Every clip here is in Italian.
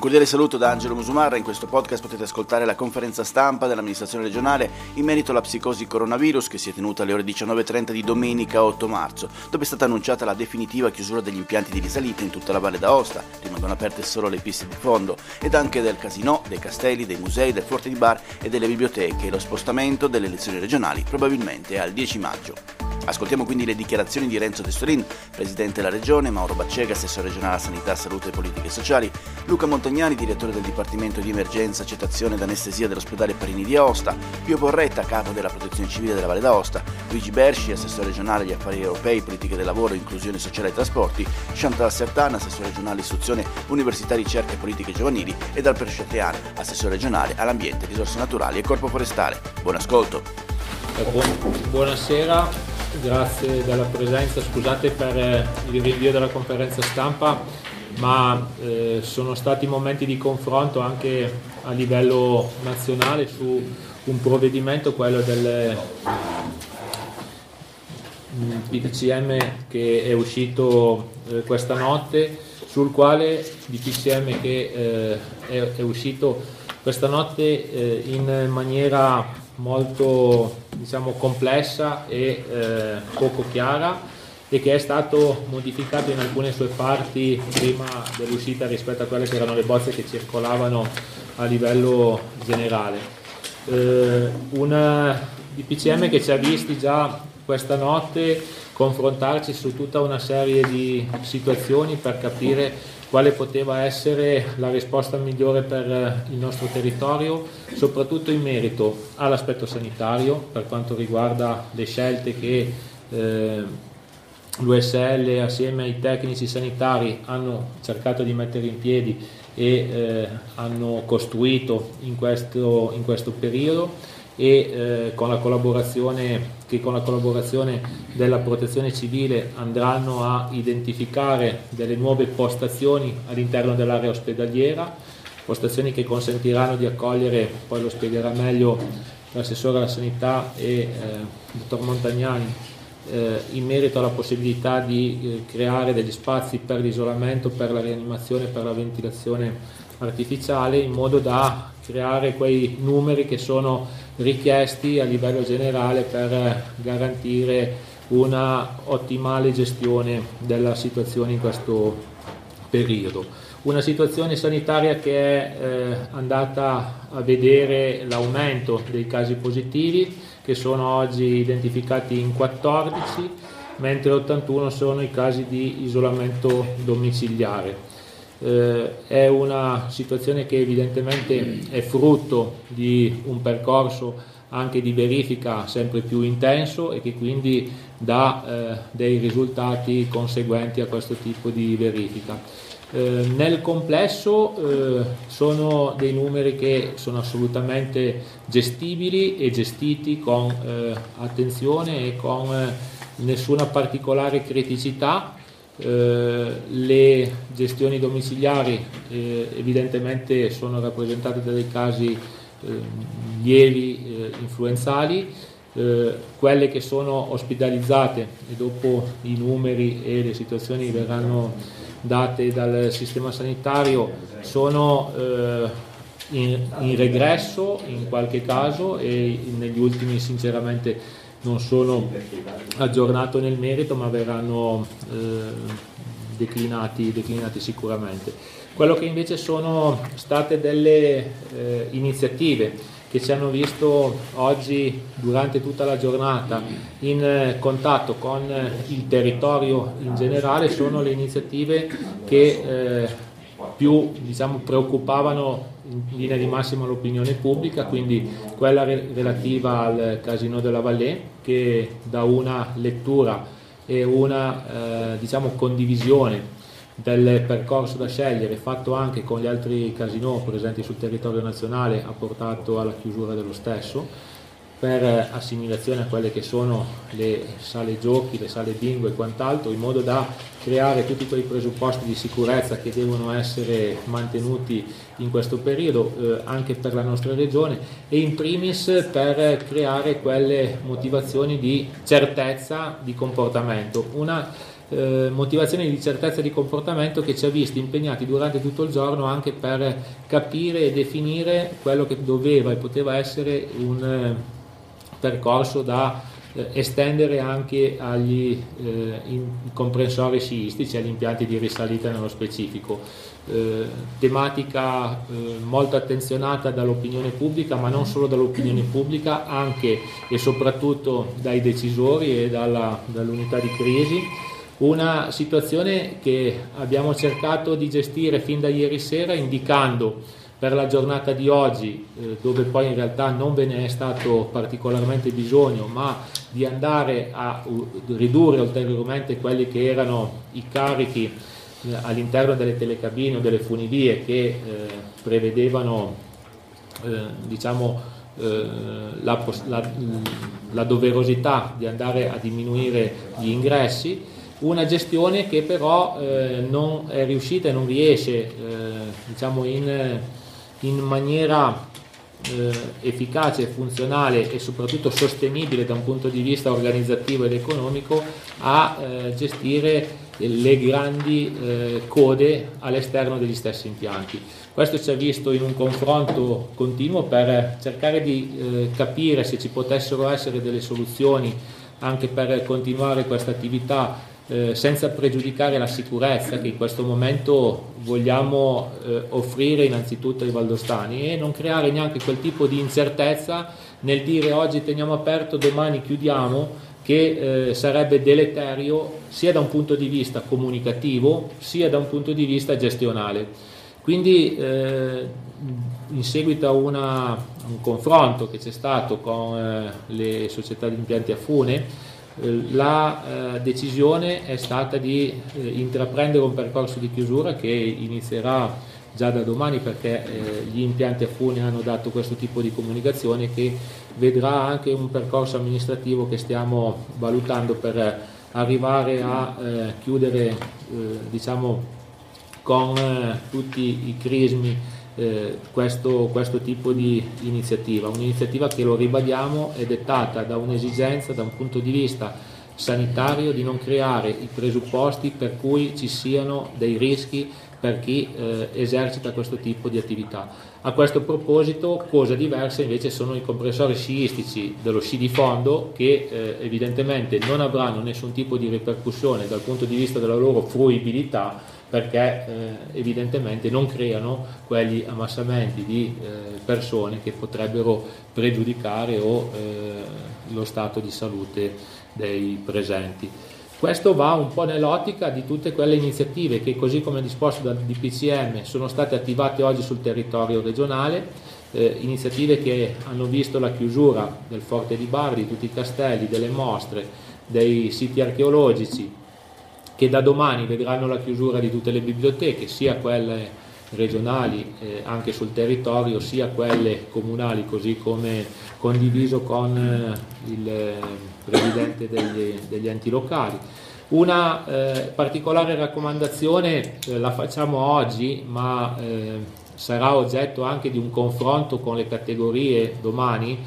Un cordiale saluto da Angelo Musumarra, in questo podcast potete ascoltare la conferenza stampa dell'amministrazione regionale in merito alla psicosi coronavirus che si è tenuta alle ore 19.30 di domenica 8 marzo, dove è stata annunciata la definitiva chiusura degli impianti di risalita in tutta la Valle d'Aosta, rimangono aperte solo le piste di fondo, ed anche del casino, dei castelli, dei musei, del forte di bar e delle biblioteche. E lo spostamento delle elezioni regionali probabilmente al 10 maggio. Ascoltiamo quindi le dichiarazioni di Renzo Testorin, presidente della regione, Mauro Baccega, assessore regionale a sanità, salute e politiche sociali, Luca Montagnani, direttore del Dipartimento di Emergenza, Accettazione ed Anestesia dell'ospedale Parini di Aosta, Pio Borretta, capo della protezione civile della Valle d'Aosta, Luigi Bersci, assessore regionale agli affari europei, politiche del lavoro, inclusione sociale e trasporti, Chantal Sertana, assessore regionale istruzione, università, ricerca e politiche giovanili e dal Presceteano, assessore regionale all'ambiente, risorse naturali e corpo forestale. Buon ascolto. Buonasera, grazie della presenza, scusate per eh, il rinvio della conferenza stampa, ma eh, sono stati momenti di confronto anche a livello nazionale su un provvedimento, quello del DPCM che è uscito eh, questa notte, sul quale DPCM che eh, è, è, uscito questa notte eh, in maniera molto diciamo, complessa e eh, poco chiara e che è stato modificato in alcune sue parti prima dell'uscita rispetto a quelle che erano le bozze che circolavano a livello generale. Eh, una DPCM che ci ha visti già questa notte confrontarci su tutta una serie di situazioni per capire quale poteva essere la risposta migliore per eh, il nostro territorio, soprattutto in merito all'aspetto sanitario, per quanto riguarda le scelte che eh, l'USL assieme ai tecnici sanitari hanno cercato di mettere in piedi e eh, hanno costruito in questo, in questo periodo e eh, con la collaborazione che con la collaborazione della protezione civile andranno a identificare delle nuove postazioni all'interno dell'area ospedaliera, postazioni che consentiranno di accogliere, poi lo spiegherà meglio l'assessore alla sanità e eh, il dottor Montagnani, eh, in merito alla possibilità di eh, creare degli spazi per l'isolamento, per la rianimazione, per la ventilazione artificiale in modo da creare quei numeri che sono richiesti a livello generale per garantire una ottimale gestione della situazione in questo periodo. Una situazione sanitaria che è eh, andata a vedere l'aumento dei casi positivi che sono oggi identificati in 14 mentre 81 sono i casi di isolamento domiciliare eh, è una situazione che evidentemente è frutto di un percorso anche di verifica sempre più intenso e che quindi dà eh, dei risultati conseguenti a questo tipo di verifica. Eh, nel complesso eh, sono dei numeri che sono assolutamente gestibili e gestiti con eh, attenzione e con eh, nessuna particolare criticità eh, le gestioni domiciliari eh, evidentemente sono rappresentate da dei casi eh, lievi eh, influenzali, eh, quelle che sono ospedalizzate e dopo i numeri e le situazioni verranno date dal sistema sanitario sono in, in regresso in qualche caso e negli ultimi sinceramente non sono aggiornato nel merito ma verranno eh, declinati, declinati, sicuramente. Quello che invece sono state delle eh, iniziative che ci hanno visto oggi durante tutta la giornata in contatto con il territorio in generale sono le iniziative che eh, più diciamo, preoccupavano in linea di massima l'opinione pubblica, quindi quella re- relativa al Casino della Vallée che da una lettura e una eh, diciamo, condivisione del percorso da scegliere fatto anche con gli altri casinò presenti sul territorio nazionale ha portato alla chiusura dello stesso per assimilazione a quelle che sono le sale giochi, le sale bingo e quant'altro, in modo da creare tutti quei presupposti di sicurezza che devono essere mantenuti in questo periodo eh, anche per la nostra regione e in primis per creare quelle motivazioni di certezza di comportamento. Una eh, motivazione di certezza di comportamento che ci ha visti impegnati durante tutto il giorno anche per capire e definire quello che doveva e poteva essere un eh, percorso da eh, estendere anche agli eh, comprensori sciistici, agli impianti di risalita nello specifico. Eh, tematica eh, molto attenzionata dall'opinione pubblica, ma non solo dall'opinione pubblica, anche e soprattutto dai decisori e dalla, dall'unità di crisi una situazione che abbiamo cercato di gestire fin da ieri sera indicando per la giornata di oggi, eh, dove poi in realtà non ve ne è stato particolarmente bisogno, ma di andare a ridurre ulteriormente quelli che erano i carichi eh, all'interno delle telecabine o delle funivie che eh, prevedevano eh, diciamo, eh, la, la, la doverosità di andare a diminuire gli ingressi. Una gestione che però eh, non è riuscita e non riesce eh, diciamo in, in maniera eh, efficace, funzionale e soprattutto sostenibile da un punto di vista organizzativo ed economico a eh, gestire le grandi eh, code all'esterno degli stessi impianti. Questo ci ha visto in un confronto continuo per cercare di eh, capire se ci potessero essere delle soluzioni anche per continuare questa attività eh, senza pregiudicare la sicurezza che in questo momento vogliamo eh, offrire innanzitutto ai valdostani e non creare neanche quel tipo di incertezza nel dire oggi teniamo aperto, domani chiudiamo, che eh, sarebbe deleterio sia da un punto di vista comunicativo sia da un punto di vista gestionale. Quindi eh, in seguito a, una, un confronto che c'è stato con eh, le società di impianti a fune, la eh, decisione è stata di eh, intraprendere un percorso di chiusura che inizierà già da domani perché eh, gli impianti a fune hanno dato questo tipo di comunicazione che vedrà anche un percorso amministrativo che stiamo valutando per arrivare a chiudere diciamo con tutti i crismi eh, questo, questo, tipo di iniziativa, un'iniziativa che lo ribadiamo è dettata da un'esigenza, da un punto di vista sanitario, di non creare i presupposti per cui ci siano dei rischi per chi eh, esercita questo tipo di attività. A questo proposito, cosa diversa invece sono i compressori sciistici dello sci di fondo che eh, evidentemente non avranno nessun tipo di ripercussione dal punto di vista della loro fruibilità perché eh, evidentemente non creano quegli ammassamenti di eh, persone che potrebbero pregiudicare o eh, lo stato di salute dei presenti. Questo va un po' nell'ottica di tutte quelle iniziative che così come disposto dal DPCM sono state attivate oggi sul territorio regionale, eh, iniziative che hanno visto la chiusura del Forte di Bardi, di tutti i castelli, delle mostre, dei siti archeologici, che da domani vedranno la chiusura di tutte le biblioteche, sia quelle regionali eh, anche sul territorio, sia quelle comunali, così come condiviso con eh, il eh, Presidente degli, degli enti locali. Una eh, particolare raccomandazione eh, la facciamo oggi, ma eh, sarà oggetto anche di un confronto con le categorie domani,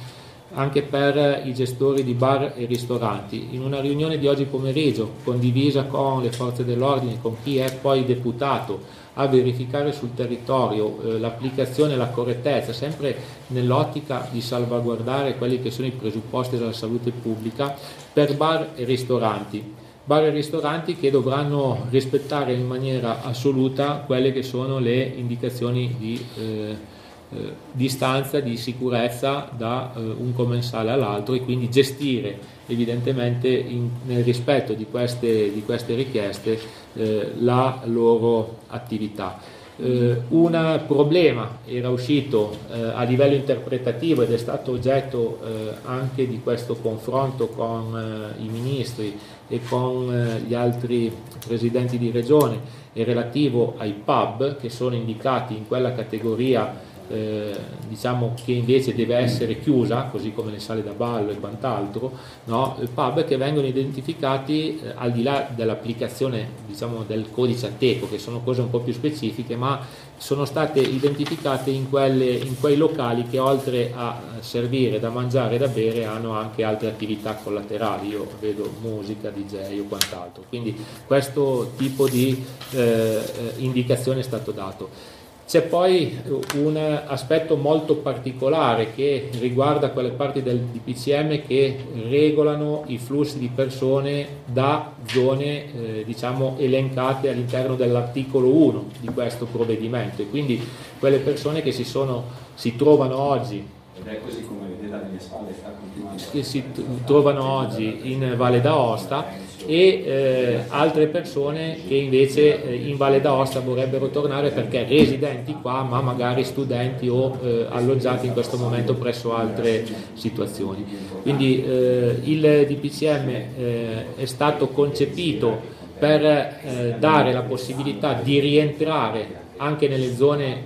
anche per i gestori di bar e ristoranti. In una riunione di oggi pomeriggio, condivisa con le forze dell'ordine, con chi è poi deputato a verificare sul territorio eh, l'applicazione e la correttezza, sempre nell'ottica di salvaguardare quelli che sono i presupposti della salute pubblica per bar e ristoranti. bar e ristoranti che dovranno rispettare in maniera assoluta quelle che sono le indicazioni di eh, eh, distanza, di sicurezza da eh, un commensale all'altro e quindi gestire evidentemente in, nel rispetto di queste, di queste richieste eh, la loro attività. Eh, un problema era uscito eh, a livello interpretativo ed è stato oggetto eh, anche di questo confronto con i ministri e con gli altri presidenti di regione è relativo ai pub che sono indicati in quella categoria eh, diciamo che invece deve essere chiusa, così come le sale da ballo e quant'altro, no? pub che vengono identificati eh, al di là dell'applicazione diciamo, del codice Ateco, che sono cose un po' più specifiche, ma sono state identificate in, quelle, in quei locali che oltre a servire da mangiare e da bere hanno anche altre attività collaterali, io vedo musica, DJ o quant'altro, quindi questo tipo di eh, eh indicazione è stato dato. C'è poi un aspetto molto particolare che riguarda quelle parti del DPCM che regolano i flussi di persone da zone eh, diciamo, elencate all'interno dell'articolo 1 di questo provvedimento. E quindi quelle persone che si, sono, si trovano oggi ed è così come vedete alle mie spalle sta continuando. che si trovano oggi in Valle d'Aosta e eh, altre persone che invece eh, in Valle d'Aosta vorrebbero tornare perché residenti qua ma magari studenti o eh, alloggiati in questo momento presso altre situazioni. Quindi eh, il DPCM eh, è stato concepito per eh, dare la possibilità di rientrare anche nelle zone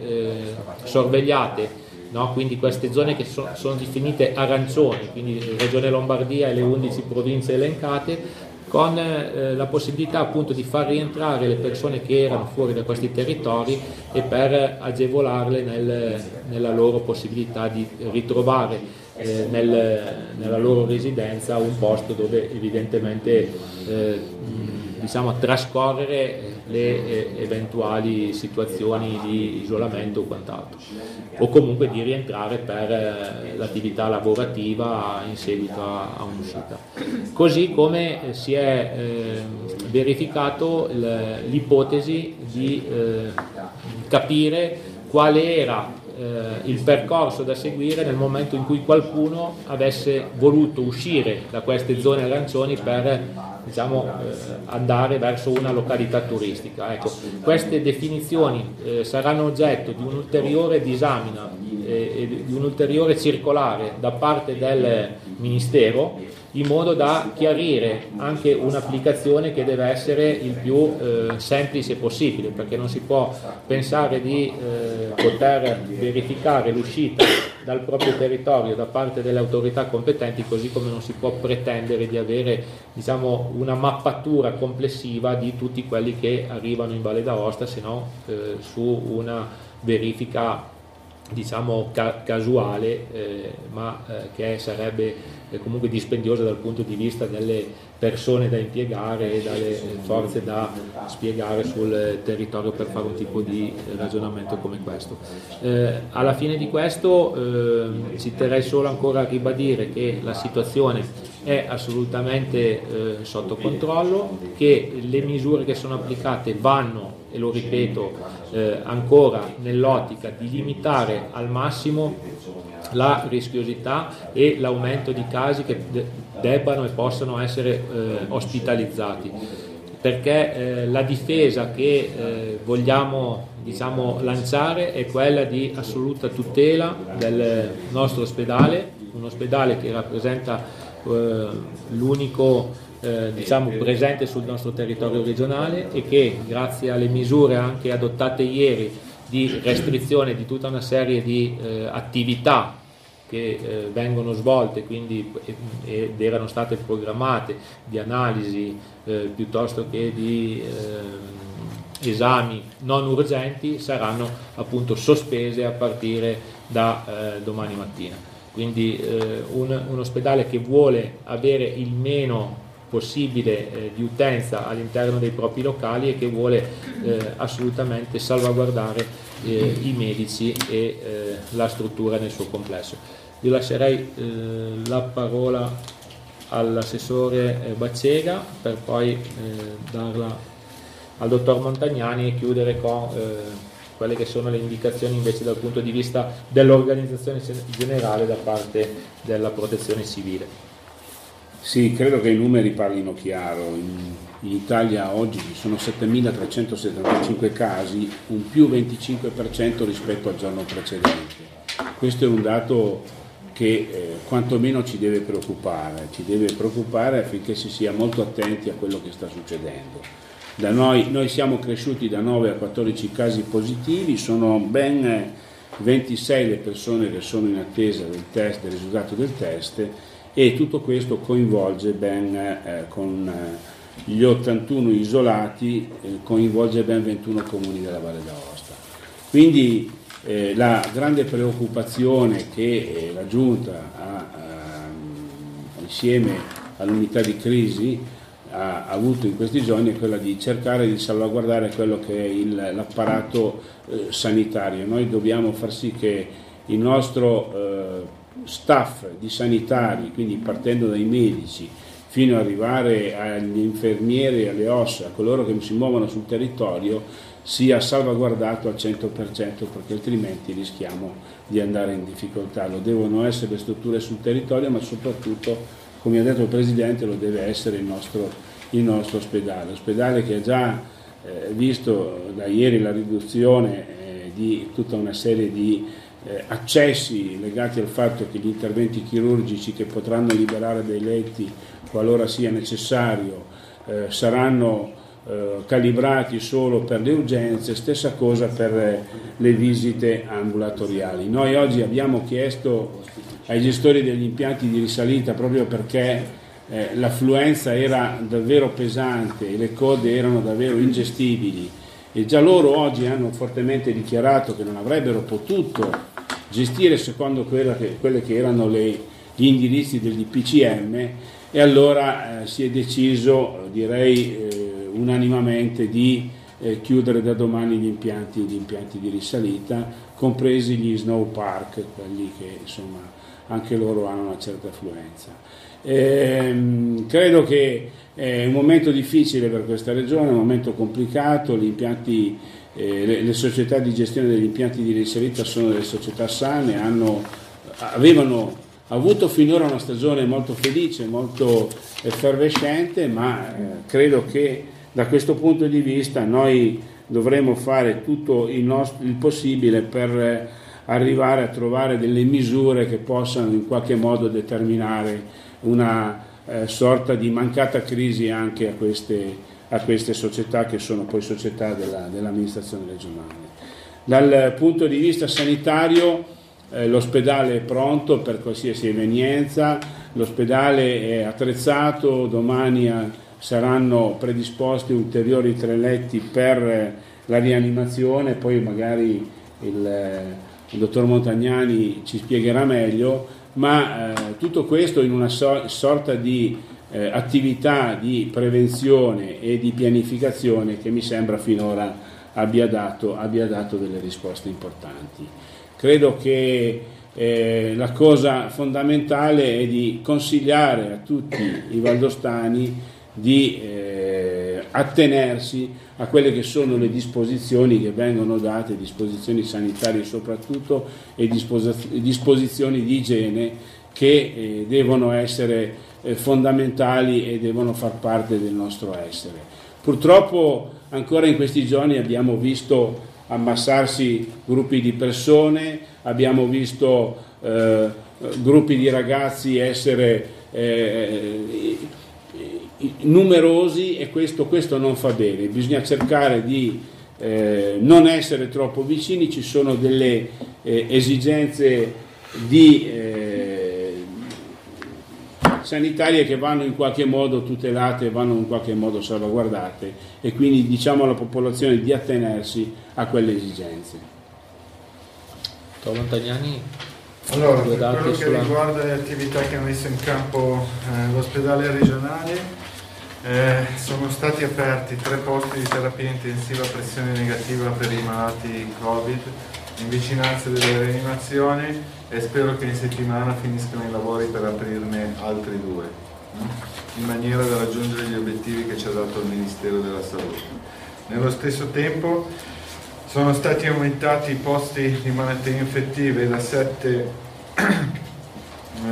sorvegliate No? quindi queste zone che so, sono definite arancioni, quindi Regione Lombardia e le 11 province elencate, con eh, la possibilità appunto di far rientrare le persone che erano fuori da questi territori e per agevolarle nel, nella loro possibilità di ritrovare eh, nel, nella loro residenza un posto dove evidentemente eh, diciamo, trascorrere le eh, eventuali situazioni di isolamento o quant'altro o comunque di rientrare per eh, l'attività lavorativa in seguito a, un'uscita. Così come si è eh, verificato l'ipotesi di eh, capire qual era eh, il percorso da seguire nel momento in cui qualcuno avesse voluto uscire da queste zone arancioni per diciamo, eh, andare verso una località turistica. Ecco, queste definizioni eh, saranno oggetto di un'ulteriore disamina eh, e di un'ulteriore circolare da parte del Ministero in modo da chiarire anche un'applicazione che deve essere il più eh, semplice possibile, perché non si può pensare di eh, poter verificare l'uscita dal proprio territorio da parte delle autorità competenti, così come non si può pretendere di avere diciamo, una mappatura complessiva di tutti quelli che arrivano in Valle d'Aosta, se no eh, su una verifica diciamo ca- casuale eh, ma eh, che sarebbe eh, comunque dispendiosa dal punto di vista delle persone da impiegare e dalle forze da spiegare sul territorio per fare un tipo di ragionamento come questo. Eh, alla fine di questo eh, ci terrei solo ancora a ribadire che la situazione è assolutamente eh, sotto controllo, che le misure che sono applicate vanno e lo ripeto eh, ancora nell'ottica di limitare al massimo la rischiosità e l'aumento di casi che de- debbano e possano essere eh, ospitalizzati. Perché eh, la difesa che eh, vogliamo diciamo, lanciare è quella di assoluta tutela del nostro ospedale, un ospedale che rappresenta eh, l'unico eh, diciamo, presente sul nostro territorio regionale e che grazie alle misure anche adottate ieri di restrizione di tutta una serie di eh, attività che eh, vengono svolte quindi, ed erano state programmate di analisi eh, piuttosto che di eh, esami non urgenti saranno appunto sospese a partire da eh, domani mattina. Quindi un, un ospedale che vuole avere il meno possibile eh, di utenza all'interno dei propri locali e che vuole eh, assolutamente salvaguardare eh, i medici e eh, la struttura nel suo complesso. Io lascerei eh, la parola all'assessore eh, Baccega per poi eh, darla al dottor Montagnani e chiudere con eh, quelle che sono le indicazioni invece dal punto di vista dell'organizzazione generale da parte della protezione civile. Sì, credo che i numeri parlino chiaro. In, in Italia oggi ci sono 7.375 casi, un più 25% rispetto al giorno precedente. Questo è un dato che eh, quantomeno ci deve preoccupare, ci deve preoccupare affinché si sia molto attenti a quello che sta succedendo. Noi, noi siamo cresciuti da 9 a 14 casi positivi, sono ben 26 le persone che sono in attesa del, test, del risultato del test e tutto questo coinvolge ben eh, con eh, gli 81 isolati, eh, coinvolge ben 21 comuni della Valle d'Aosta. Quindi eh, la grande preoccupazione che eh, la Giunta ha ehm, insieme all'unità di crisi ha avuto in questi giorni è quella di cercare di salvaguardare quello che è il, l'apparato eh, sanitario. Noi dobbiamo far sì che il nostro eh, staff di sanitari, quindi partendo dai medici fino ad arrivare agli infermieri, alle ossa, a coloro che si muovono sul territorio, sia salvaguardato al 100% perché altrimenti rischiamo di andare in difficoltà. Lo devono essere le strutture sul territorio, ma soprattutto come ha detto il Presidente, lo deve essere il nostro, il nostro ospedale. L'ospedale che ha già eh, visto da ieri la riduzione eh, di tutta una serie di eh, accessi legati al fatto che gli interventi chirurgici che potranno liberare dei letti qualora sia necessario eh, saranno eh, calibrati solo per le urgenze, stessa cosa per le visite ambulatoriali. Noi oggi abbiamo chiesto ai gestori degli impianti di risalita proprio perché eh, l'affluenza era davvero pesante e le code erano davvero ingestibili. E già loro oggi hanno fortemente dichiarato che non avrebbero potuto gestire secondo che, quelle che erano le, gli indirizzi degli PCM e allora eh, si è deciso, direi eh, unanimamente, di eh, chiudere da domani gli impianti, gli impianti di risalita, compresi gli snow park, quelli che insomma anche loro hanno una certa affluenza. Eh, credo che è un momento difficile per questa regione, un momento complicato, impianti, eh, le, le, società di gestione degli impianti di risalita sono delle società sane, hanno, avevano avuto finora una stagione molto felice, molto effervescente, ma eh, credo che da questo punto di vista noi dovremo fare tutto il, nostro, il possibile per arrivare a trovare delle misure che possano in qualche modo determinare una eh, sorta di mancata crisi anche a queste, a queste, società che sono poi società della, dell'amministrazione regionale. Dal punto di vista sanitario eh, l'ospedale è pronto per qualsiasi evenienza, l'ospedale è attrezzato, domani eh, saranno predisposti ulteriori tre letti per la rianimazione, poi magari il, eh, il dottor Montagnani ci spiegherà meglio, ma eh, tutto questo in una so- sorta di eh, attività di prevenzione e di pianificazione che mi sembra finora abbia dato, abbia dato delle risposte importanti. Credo che eh, la cosa fondamentale è di consigliare a tutti i valdostani di eh, attenersi a quelle che sono le disposizioni che vengono date, disposizioni sanitarie soprattutto e disposizioni di igiene che eh, devono essere eh, fondamentali e devono far parte del nostro essere. Purtroppo ancora in questi giorni abbiamo visto ammassarsi gruppi di persone, abbiamo visto eh, gruppi di ragazzi essere eh, numerosi e questo, questo, non fa bene, bisogna cercare di eh, non essere troppo vicini, ci sono delle eh, esigenze di, eh, sanitarie che vanno in qualche modo tutelate, vanno in qualche modo salvaguardate e quindi diciamo alla popolazione di attenersi a quelle esigenze. Montagnani allora, per quello che sulla... riguarda le attività che ha messo in campo eh, l'ospedale regionale, eh, sono stati aperti tre posti di terapia intensiva a pressione negativa per i malati Covid in vicinanza delle rianimazioni e spero che in settimana finiscano i lavori per aprirne altri due. in maniera da raggiungere gli obiettivi che ci ha dato il Ministero della Salute. Nello stesso tempo sono stati aumentati i posti di malattie infettive da 7,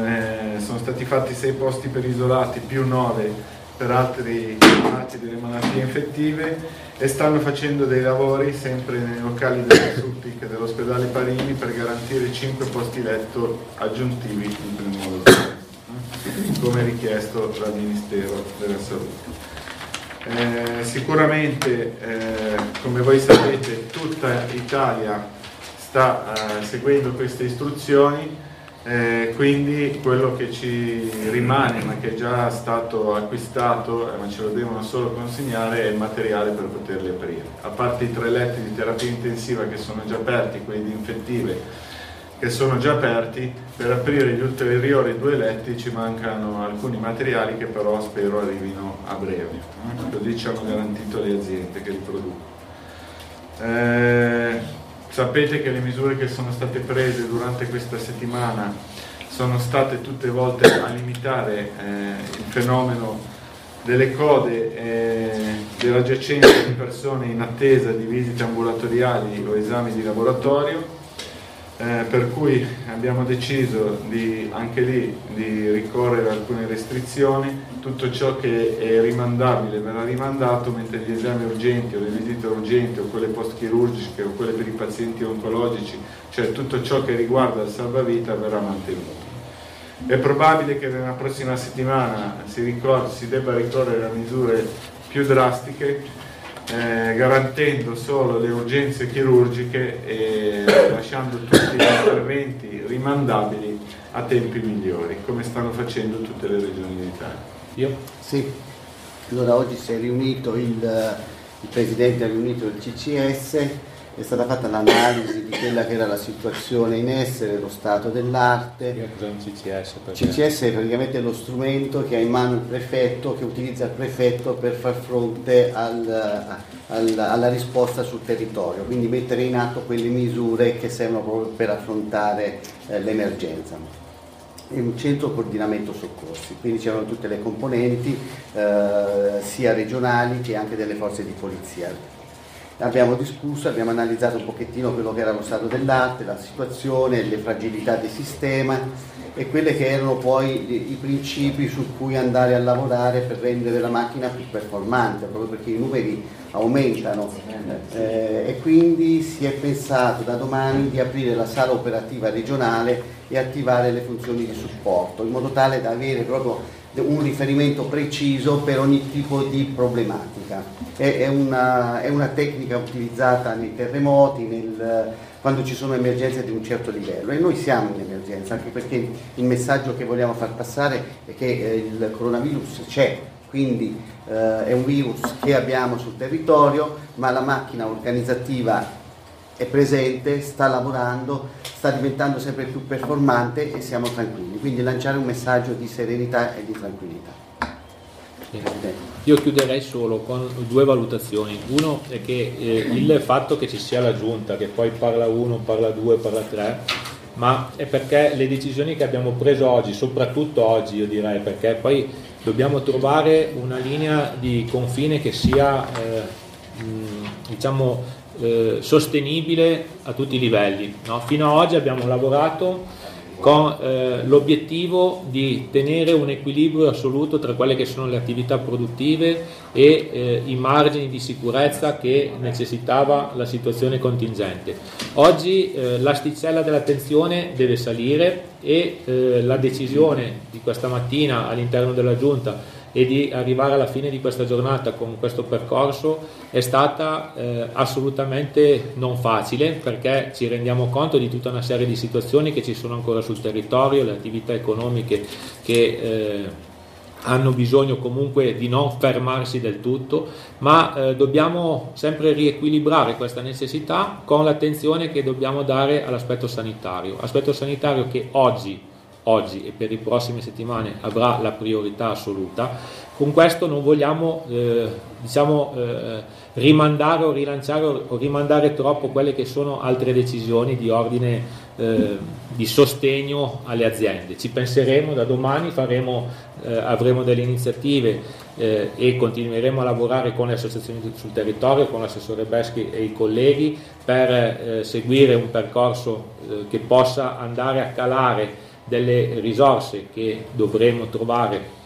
eh, sono stati fatti 6 posti per isolati più 9 per altri malati delle malattie infettive e stanno facendo dei lavori sempre nei locali della SUPIC dell'ospedale Parini per garantire 5 posti letto aggiuntivi in primo modo come richiesto dal Ministero della Salute. Eh, sicuramente, eh, come voi sapete, tutta Italia sta eh, seguendo queste istruzioni, eh, quindi quello che ci rimane, ma che è già stato acquistato, eh, ma ce lo devono solo consegnare, è il materiale per poterli aprire. A parte i tre letti di terapia intensiva che sono già aperti, quelli di infettive che sono già aperti, per aprire gli ulteriori due letti ci mancano alcuni materiali che però spero arrivino a breve, così ci hanno garantito le aziende che li producono. Sapete che le misure che sono state prese durante questa settimana sono state tutte volte a limitare eh, il fenomeno delle code eh, della giacenza di persone in attesa di visite ambulatoriali o esami di laboratorio eh, per cui abbiamo deciso di, anche lì di ricorrere a alcune restrizioni, tutto ciò che è rimandabile verrà rimandato, mentre gli esami urgenti o le visite urgenti o quelle post-chirurgiche o quelle per i pazienti oncologici, cioè tutto ciò che riguarda il salvavita verrà mantenuto. È probabile che nella prossima settimana si, ricordi, si debba ricorrere a misure più drastiche eh, garantendo solo le urgenze chirurgiche e lasciando tutti gli interventi rimandabili a tempi migliori, come stanno facendo tutte le regioni d'Italia. Io? Sì, allora oggi si è riunito il, il Presidente, ha riunito il CCS è stata fatta l'analisi di quella che era la situazione in essere, lo stato dell'arte. Cos'è un CCS? Perché? CCS è praticamente lo strumento che ha in mano il prefetto, che utilizza il prefetto per far fronte al, al, alla risposta sul territorio, quindi mettere in atto quelle misure che servono proprio per affrontare eh, l'emergenza è un centro coordinamento soccorsi, quindi c'erano tutte le componenti eh, sia regionali che anche delle forze di polizia. Abbiamo discusso, abbiamo analizzato un pochettino quello che era lo stato dell'arte, la situazione, le fragilità del sistema e quelli che erano poi i principi su cui andare a lavorare per rendere la macchina più performante, proprio perché i numeri aumentano. Eh, e quindi si è pensato da domani di aprire la sala operativa regionale e attivare le funzioni di supporto in modo tale da avere proprio un riferimento preciso per ogni tipo di problematica. È, una, è una, tecnica utilizzata nei terremoti, nel, quando ci sono emergenze di un certo livello e noi siamo in emergenza, anche perché il messaggio che vogliamo far passare è che eh, il coronavirus c'è, quindi eh, è un virus che abbiamo sul territorio, ma la macchina organizzativa è presente, sta lavorando, sta diventando sempre più performante e siamo tranquilli. Quindi lanciare un messaggio di serenità e di tranquillità. Io chiuderei solo con due valutazioni. Uno è che eh, il fatto che ci sia la giunta, che poi parla uno, parla due, parla tre, ma è perché le decisioni che abbiamo preso oggi, soprattutto oggi io direi, perché poi dobbiamo trovare una linea di confine che sia eh, diciamo eh, sostenibile a tutti i livelli. No? Fino ad oggi abbiamo lavorato con eh, l'obiettivo di tenere un equilibrio assoluto tra quelle che sono le attività produttive e eh, i margini di sicurezza che necessitava la situazione contingente. Oggi eh, l'asticella dell'attenzione deve salire e eh, la decisione di questa mattina all'interno della Giunta e di arrivare alla fine di questa giornata con questo percorso è stata eh, assolutamente non facile perché ci rendiamo conto di tutta una serie di situazioni che ci sono ancora sul territorio, le attività economiche che eh, hanno bisogno comunque di non fermarsi del tutto, ma eh, dobbiamo sempre riequilibrare questa necessità con l'attenzione che dobbiamo dare all'aspetto sanitario, aspetto sanitario che oggi oggi e per le prossime settimane avrà la priorità assoluta. Con questo non vogliamo eh, diciamo, eh, rimandare o rilanciare o rimandare troppo quelle che sono altre decisioni di ordine eh, di sostegno alle aziende. Ci penseremo da domani, faremo, eh, avremo delle iniziative eh, e continueremo a lavorare con le associazioni sul territorio, con l'assessore Beschi e i colleghi per eh, seguire un percorso che possa andare a calare delle risorse che dovremo trovare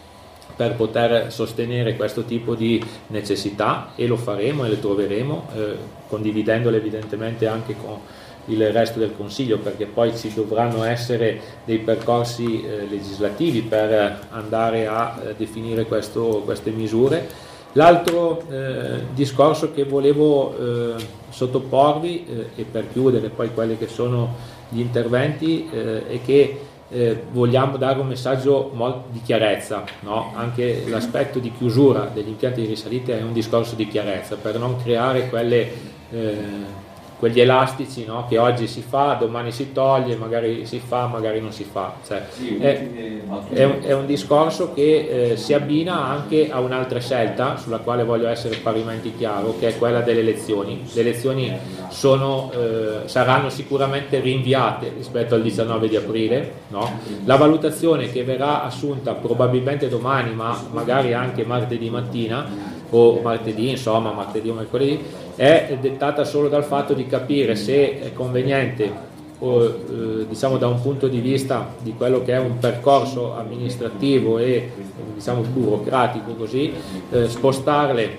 per poter sostenere questo tipo di necessità e lo faremo e le troveremo eh, condividendole evidentemente anche con il resto del Consiglio perché poi ci dovranno essere dei percorsi eh, legislativi per andare a eh, definire questo, queste misure. L'altro eh, discorso che volevo eh, sottoporvi eh, e per chiudere poi quelli che sono gli interventi è che eh, vogliamo dare un messaggio di chiarezza, no? anche l'aspetto di chiusura degli impianti di risalita è un discorso di chiarezza per non creare quelle eh, quegli elastici no? che oggi si fa, domani si toglie, magari si fa, magari non si fa. Cioè, è, è, un, è, un, discorso che eh, si abbina anche a un'altra scelta sulla quale voglio essere parimenti chiaro, che è quella delle elezioni. Le elezioni sono, eh, saranno sicuramente rinviate rispetto al 19 di aprile. No? La valutazione che verrà assunta probabilmente domani, ma magari anche martedì mattina, o martedì, insomma martedì o mercoledì, è dettata solo dal fatto di capire se è conveniente o, eh, diciamo da un punto di vista di quello che è un percorso amministrativo e diciamo burocratico così, eh, spostarle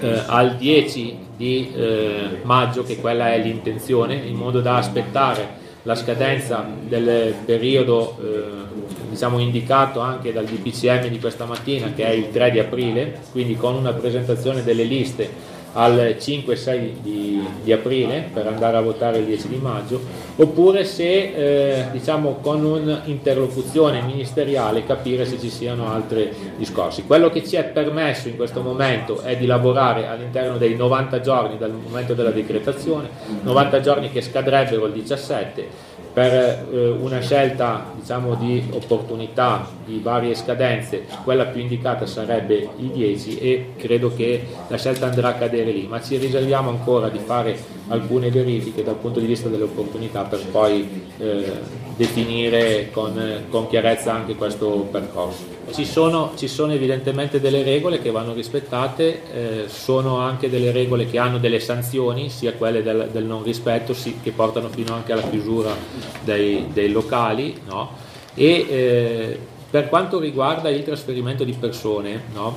eh, al 10 di eh, maggio, che quella è l'intenzione, in modo da aspettare la scadenza del periodo eh, diciamo indicato anche dal DPCM di questa mattina che è il 3 di aprile, quindi con una presentazione delle liste al 5 6 di, di, aprile per andare a votare il 10 di maggio, oppure se eh, diciamo con un'interlocuzione ministeriale capire se ci siano altri discorsi. Quello che ci è permesso in questo momento è di lavorare all'interno dei 90 giorni dal momento della decretazione, 90 giorni che scadrebbero il 17 per eh, una scelta diciamo, di opportunità di varie scadenze, quella più indicata sarebbe il 10 e credo che la scelta andrà a cadere lì, ma ci riserviamo ancora di fare alcune verifiche dal punto di vista delle opportunità per poi eh, definire con, con, chiarezza anche questo percorso. Ci sono, ci sono, evidentemente delle regole che vanno rispettate, eh, sono anche delle regole che hanno delle sanzioni, sia quelle del, del non rispetto sì, che portano fino anche alla chiusura dei, dei locali no? e eh, per quanto riguarda il trasferimento di persone, no?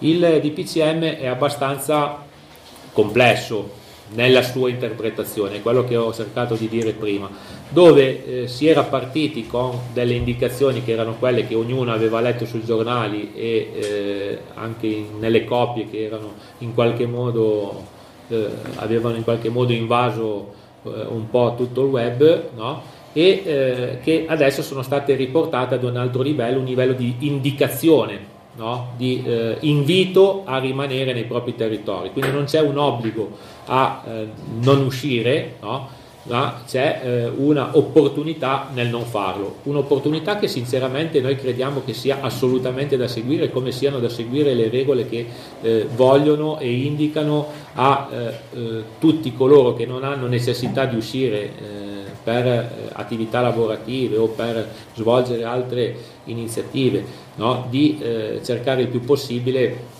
il DPCM è abbastanza complesso nella sua interpretazione, quello che ho cercato di dire prima, dove eh, si era partiti con delle indicazioni che erano quelle che ognuno aveva letto sui giornali e eh, anche in, nelle copie che erano in qualche modo, eh, avevano in qualche modo invaso eh, un po' tutto il web, no? e eh, che adesso sono state riportate ad un altro livello, un livello di indicazione no? di eh, invito a rimanere nei propri territori. Quindi non c'è un obbligo a eh, non uscire, no? Ma c'è eh, un'opportunità nel non farlo. Un'opportunità che sinceramente noi crediamo che sia assolutamente da seguire, come siano da seguire le regole che eh, vogliono e indicano a eh, eh, tutti coloro che non hanno necessità di uscire per eh, attività lavorative o per svolgere altre iniziative, no? di eh, cercare il più possibile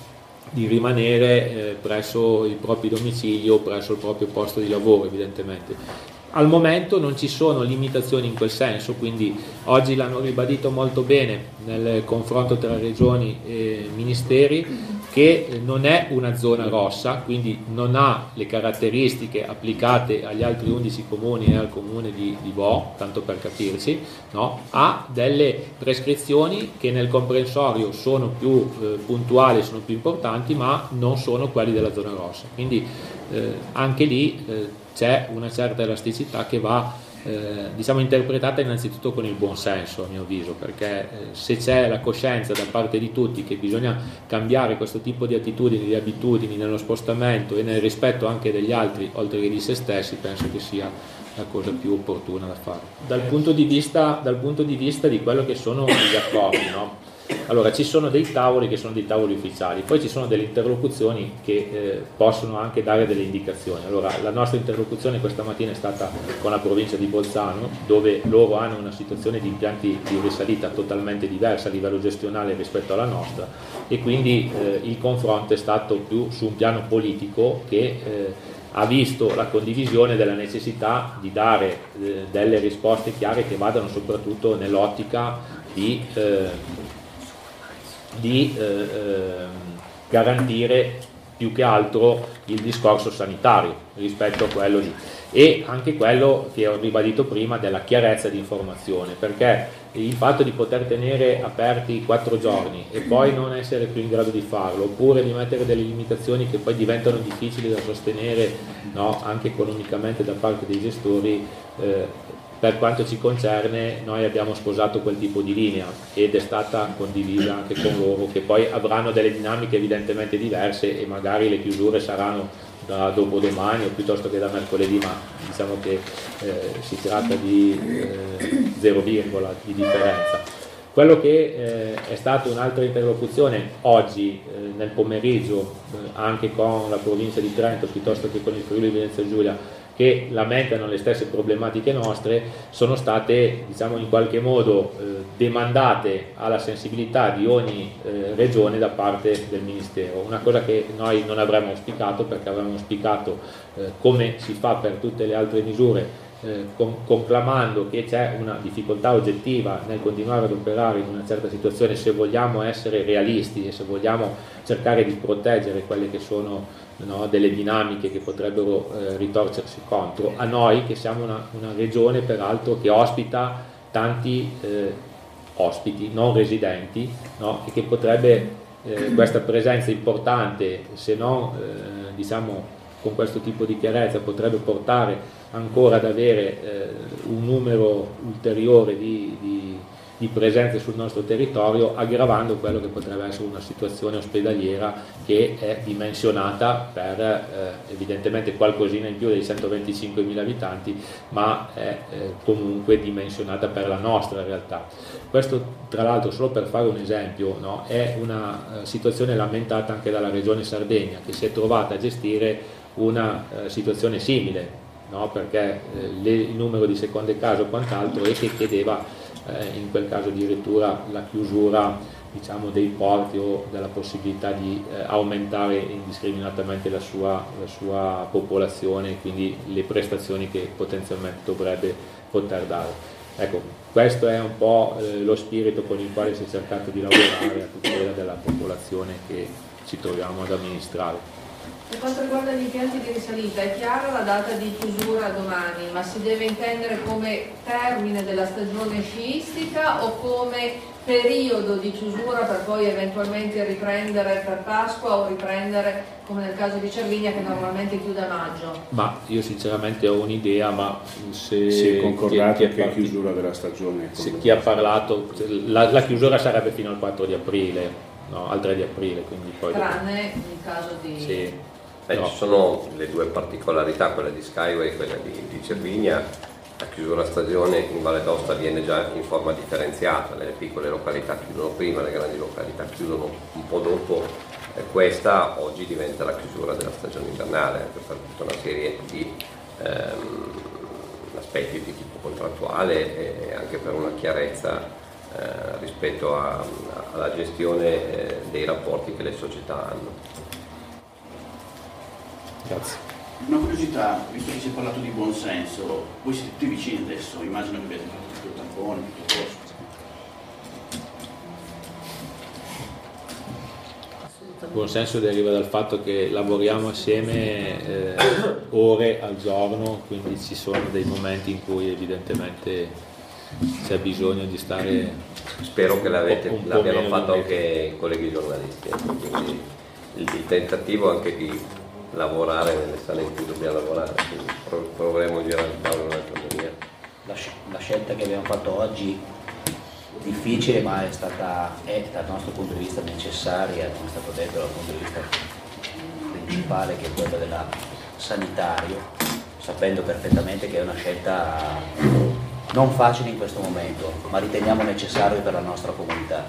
di rimanere eh, presso il proprio domicilio presso il proprio posto di lavoro evidentemente. Al momento non ci sono limitazioni in quel senso, quindi oggi l'hanno ribadito molto bene nel confronto tra regioni e ministeri che non è una zona rossa, quindi non ha le caratteristiche applicate agli altri 11 comuni e al comune di, di Vo, tanto per capirci, no? ha delle prescrizioni che nel comprensorio sono più eh, puntuali, sono più importanti, ma non sono quelli della zona rossa. Quindi eh, anche lì eh, c'è una certa elasticità che va eh, diciamo interpretata innanzitutto con il buon senso a mio avviso perché eh, se c'è la coscienza da parte di tutti che bisogna cambiare questo tipo di attitudini, di abitudini nello spostamento e nel rispetto anche degli altri oltre che di se stessi penso che sia la cosa più opportuna da fare. Dal punto di vista, punto di, vista di, quello che sono gli accordi, no? Allora, ci sono dei tavoli che sono dei tavoli ufficiali, poi ci sono delle interlocuzioni che eh, possono anche dare delle indicazioni. Allora, la nostra interlocuzione questa mattina è stata con la provincia di Bolzano, dove loro hanno una situazione di impianti di risalita totalmente diversa a livello gestionale rispetto alla nostra e quindi eh, il confronto è stato più su un piano politico che eh, ha visto la condivisione della necessità di dare eh, delle risposte chiare che vadano soprattutto nell'ottica di eh, di eh, ehm, garantire più che altro il discorso sanitario rispetto a quello di e anche quello che ho ribadito prima della chiarezza di informazione perché il fatto di poter tenere aperti quattro giorni e poi non essere più in grado di farlo oppure di mettere delle limitazioni che poi diventano difficili da sostenere no, anche economicamente da parte dei gestori eh, per quanto ci concerne noi abbiamo sposato quel tipo di linea ed è stata condivisa anche con loro che poi avranno delle dinamiche evidentemente diverse e magari le chiusure saranno da dopodomani o piuttosto che da mercoledì ma diciamo che eh, si tratta di eh, 0, di differenza. Quello che eh, è stata un'altra interlocuzione oggi eh, nel pomeriggio eh, anche con la provincia di Trento piuttosto che con il Friuli Venezia Giulia che lamentano le stesse problematiche nostre sono state diciamo, in qualche modo eh, demandate alla sensibilità di ogni eh, regione da parte del Ministero, una cosa che noi non avremmo auspicato perché avremmo auspicato eh, come si fa per tutte le altre misure eh, con, conclamando che c'è una difficoltà oggettiva nel continuare ad operare in una certa situazione se vogliamo essere realisti e se vogliamo cercare di proteggere quelle che sono no, delle dinamiche che potrebbero eh, ritorcersi contro, a noi che siamo una, una regione peraltro che ospita tanti eh, ospiti non residenti no, e che potrebbe eh, questa presenza importante, se non eh, diciamo con questo tipo di chiarezza, potrebbe portare ancora ad avere eh, un numero ulteriore di, di di presenze sul nostro territorio, aggravando quello che potrebbe essere una situazione ospedaliera che è dimensionata per eh, evidentemente qualcosina in più dei 125.000 abitanti, ma è eh, comunque dimensionata per la nostra realtà. Questo tra l'altro solo per fare un esempio no, è una eh, situazione lamentata anche dalla regione Sardegna che si è trovata a gestire una eh, situazione simile. No, perché eh, il numero di seconde case o quant'altro e che chiedeva eh, in quel caso addirittura la chiusura diciamo, dei porti o della possibilità di eh, aumentare indiscriminatamente la sua, la sua popolazione e quindi le prestazioni che potenzialmente dovrebbe poter dare. Ecco, questo è un po' eh, lo spirito con il quale si è cercato di lavorare a tutela della popolazione che ci troviamo ad amministrare. Per quanto riguarda gli impianti di risalita, è chiara la data di chiusura domani, ma si deve intendere come termine della stagione sciistica o come periodo di chiusura per poi eventualmente riprendere per Pasqua o riprendere come nel caso di Cervigna che normalmente chiude a maggio? Ma io sinceramente ho un'idea, ma se si è concordato chi, chi che è chiusura della stagione. Se chi ha parlato, la, la chiusura sarebbe fino al 4 di aprile, no, al 3 di aprile. Quindi poi Tranne dopo... in caso di... Sì Beh, no. Ci sono le due particolarità, quella di Skyway e quella di, di Cervigna. La chiusura stagione in Valle d'Osta avviene già in forma differenziata, le piccole località chiudono prima, le grandi località chiudono un po' dopo. E questa oggi diventa la chiusura della stagione invernale, anche per tutta una serie di ehm, aspetti di tipo contrattuale e anche per una chiarezza eh, rispetto a, alla gestione eh, dei rapporti che le società hanno. Grazie. Una curiosità, visto che si è parlato di buonsenso, voi siete tutti vicini adesso, immagino che abbiate fatto tutto il tampone, tutto il posto. Il buon senso deriva dal fatto che lavoriamo assieme eh, ore al giorno, quindi ci sono dei momenti in cui evidentemente c'è bisogno di stare. Spero che l'abbiano fatto anche i colleghi giornalisti, quindi il tentativo anche di lavorare nelle sale in cui dobbiamo lavorare, quindi proveremo a girare il tavolo in un'altra maniera. La, la, scelta che abbiamo fatto oggi difficile ma è stata è, dal nostro punto di vista necessaria, come è stato detto dal punto di vista principale che è quello della sanitario. sapendo perfettamente che è una scelta non facile in questo momento, ma riteniamo necessario per la nostra comunità.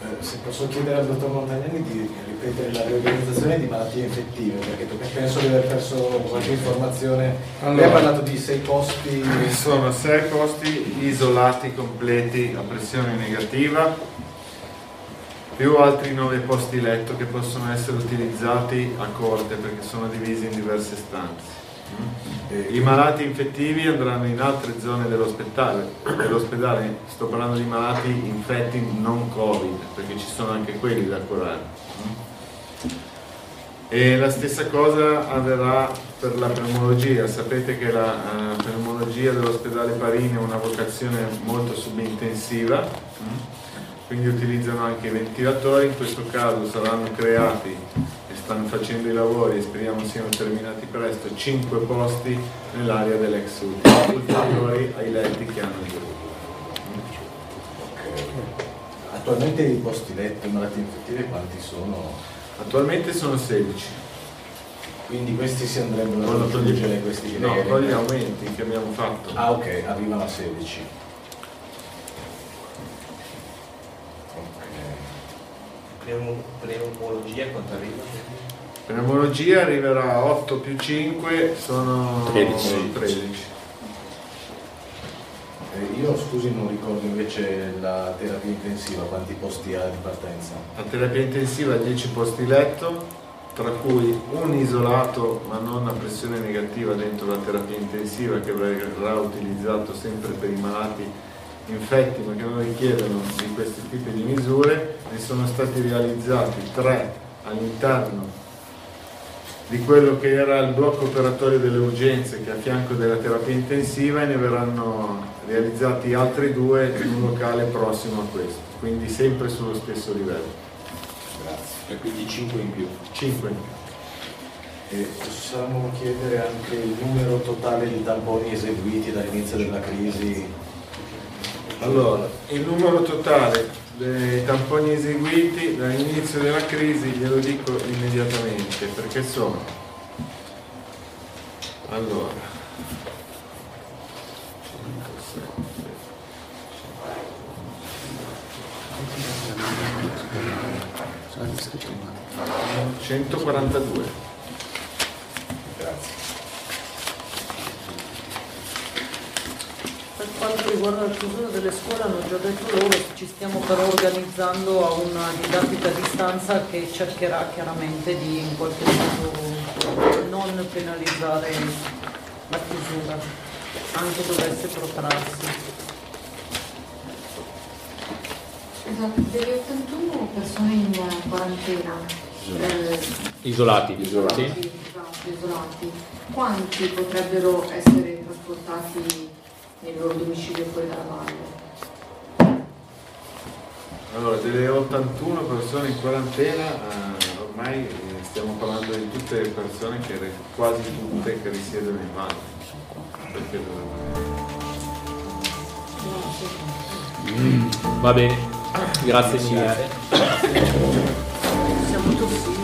Eh, se posso chiedere al dottor Montagnani di ripetere la riorganizzazione di malattie infettive, perché penso di aver perso qualche informazione. Allora, Lei ha parlato di sei posti. Sono sei posti isolati completi a pressione negativa, più altri nove posti letto che possono essere utilizzati a corte perché sono divisi in diverse stanze. I malati infettivi andranno in altre zone dell'ospedale, dell'ospedale, sto parlando di malati infetti non Covid, perché ci sono anche quelli da curare. E la stessa cosa avverrà per la pneumologia, sapete che la uh, pneumologia dell'ospedale Parini è una vocazione molto subintensiva, quindi utilizzano anche i ventilatori, in questo caso saranno creati stanno facendo i lavori e speriamo siano terminati presto, 5 posti nell'area dell'ex ulteriori ai letti che hanno il gruppo. Attualmente i posti letti in malattie infettive quanti sono? Attualmente sono 16. Quindi questi si andrebbero a raggiungere questi No, con gli aumenti che abbiamo fatto. Ah ok, arrivano a 16. Pneumologia quanto arriva? Pneumologia arriverà a 8 più 5, sono 13. 13. Eh, io scusi non ricordo invece la terapia intensiva, quanti posti ha di partenza? La terapia intensiva ha 10 posti letto, tra cui un isolato ma non a pressione negativa dentro la terapia intensiva che verrà utilizzato sempre per i malati infetti ma che non richiedono di questi tipi di misure, ne sono stati realizzati tre all'interno di quello che era il blocco operatorio delle urgenze che è a fianco della terapia intensiva e ne verranno realizzati altri due in un locale prossimo a questo, quindi sempre sullo stesso livello. Grazie. E quindi 5 in più? 5 in più. E possiamo chiedere anche il numero totale di tamponi eseguiti dall'inizio della crisi allora, il numero totale dei tamponi eseguiti dall'inizio della crisi glielo dico immediatamente perché sono. Allora. 142 quanto riguarda la chiusura delle scuole hanno già detto loro, ci stiamo però organizzando a una didattica a distanza che cercherà chiaramente di in qualche modo non penalizzare la chiusura, anche dovesse protrarsi. Esatto, delle 81 persone in quarantena. Eh, isolati. Isolati. Sì. Esatto, isolati. Quanti potrebbero essere trasportati nel loro domicilio fuori dalla valle? Allora, delle 81 persone in quarantena, eh, ormai eh, stiamo parlando di tutte le persone, che, quasi tutte, che risiedono in valle. Perché mm, Va bene, grazie mille. Siamo tossini.